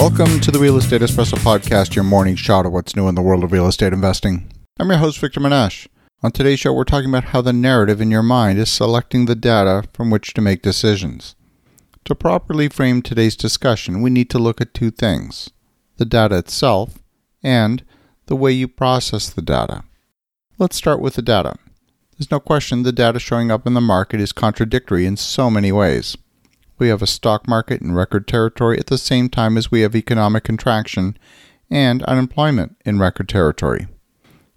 Welcome to the Real Estate Espresso Podcast, your morning shot of what's new in the world of real estate investing. I'm your host, Victor Menasce. On today's show, we're talking about how the narrative in your mind is selecting the data from which to make decisions. To properly frame today's discussion, we need to look at two things the data itself and the way you process the data. Let's start with the data. There's no question the data showing up in the market is contradictory in so many ways. We have a stock market in record territory at the same time as we have economic contraction and unemployment in record territory.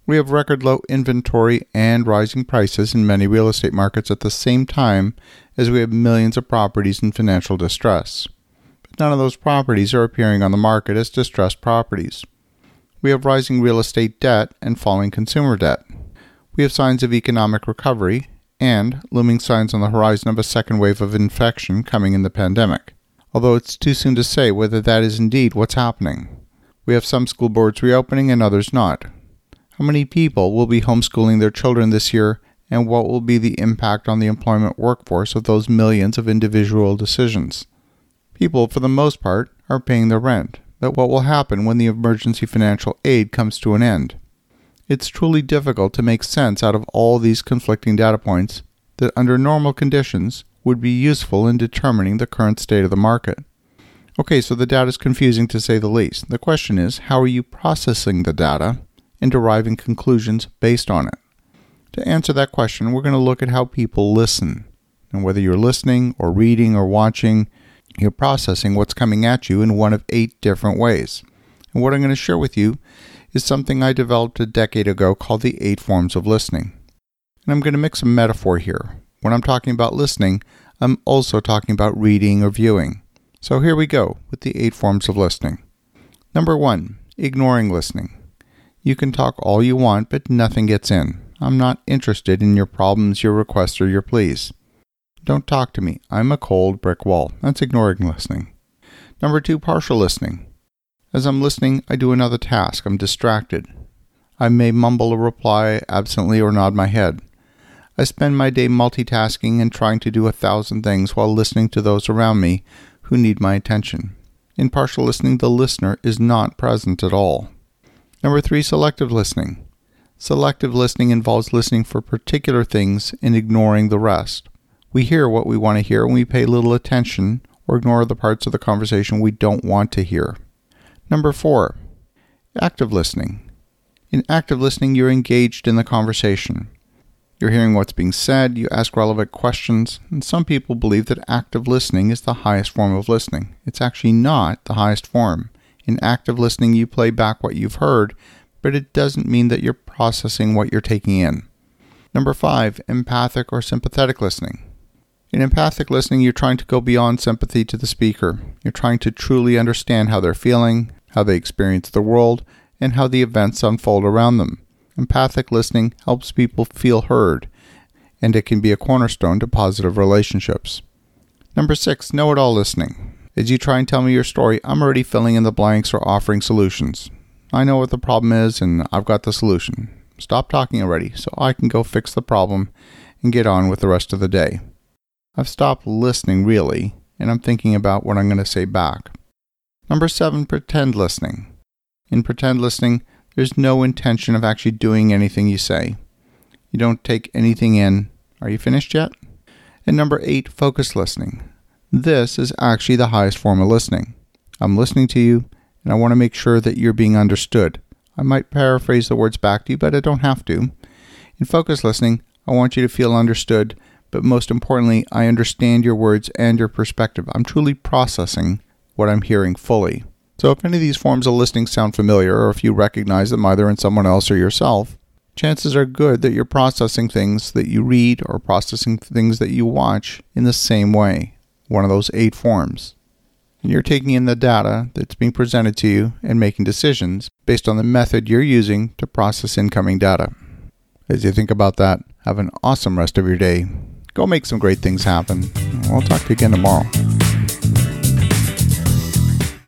We have record low inventory and rising prices in many real estate markets at the same time as we have millions of properties in financial distress. But none of those properties are appearing on the market as distressed properties. We have rising real estate debt and falling consumer debt. We have signs of economic recovery and looming signs on the horizon of a second wave of infection coming in the pandemic, although it's too soon to say whether that is indeed what's happening. We have some school boards reopening and others not. How many people will be homeschooling their children this year, and what will be the impact on the employment workforce of those millions of individual decisions? People, for the most part, are paying their rent, but what will happen when the emergency financial aid comes to an end? It's truly difficult to make sense out of all these conflicting data points that, under normal conditions, would be useful in determining the current state of the market. Okay, so the data is confusing to say the least. The question is how are you processing the data and deriving conclusions based on it? To answer that question, we're going to look at how people listen. And whether you're listening or reading or watching, you're processing what's coming at you in one of eight different ways. And what I'm going to share with you is something I developed a decade ago called the eight forms of listening. And I'm going to mix a metaphor here. When I'm talking about listening, I'm also talking about reading or viewing. So here we go with the eight forms of listening. Number one, ignoring listening. You can talk all you want, but nothing gets in. I'm not interested in your problems, your requests, or your pleas. Don't talk to me. I'm a cold brick wall. That's ignoring listening. Number two, partial listening. As I'm listening, I do another task. I'm distracted. I may mumble a reply absently or nod my head. I spend my day multitasking and trying to do a thousand things while listening to those around me who need my attention. In partial listening, the listener is not present at all. Number three, selective listening. Selective listening involves listening for particular things and ignoring the rest. We hear what we want to hear and we pay little attention or ignore the parts of the conversation we don't want to hear. Number four, active listening. In active listening, you're engaged in the conversation. You're hearing what's being said, you ask relevant questions, and some people believe that active listening is the highest form of listening. It's actually not the highest form. In active listening, you play back what you've heard, but it doesn't mean that you're processing what you're taking in. Number five, empathic or sympathetic listening. In empathic listening, you're trying to go beyond sympathy to the speaker. You're trying to truly understand how they're feeling, how they experience the world, and how the events unfold around them. Empathic listening helps people feel heard, and it can be a cornerstone to positive relationships. Number six, know it all listening. As you try and tell me your story, I'm already filling in the blanks or offering solutions. I know what the problem is, and I've got the solution. Stop talking already so I can go fix the problem and get on with the rest of the day. I've stopped listening really, and I'm thinking about what I'm going to say back. Number seven, pretend listening. In pretend listening, there's no intention of actually doing anything you say. You don't take anything in. Are you finished yet? And number eight, focus listening. This is actually the highest form of listening. I'm listening to you, and I want to make sure that you're being understood. I might paraphrase the words back to you, but I don't have to. In focus listening, I want you to feel understood but most importantly, I understand your words and your perspective. I'm truly processing what I'm hearing fully. So, if any of these forms of listening sound familiar, or if you recognize them either in someone else or yourself, chances are good that you're processing things that you read or processing things that you watch in the same way, one of those eight forms. And you're taking in the data that's being presented to you and making decisions based on the method you're using to process incoming data. As you think about that, have an awesome rest of your day. Go make some great things happen. I'll talk to you again tomorrow.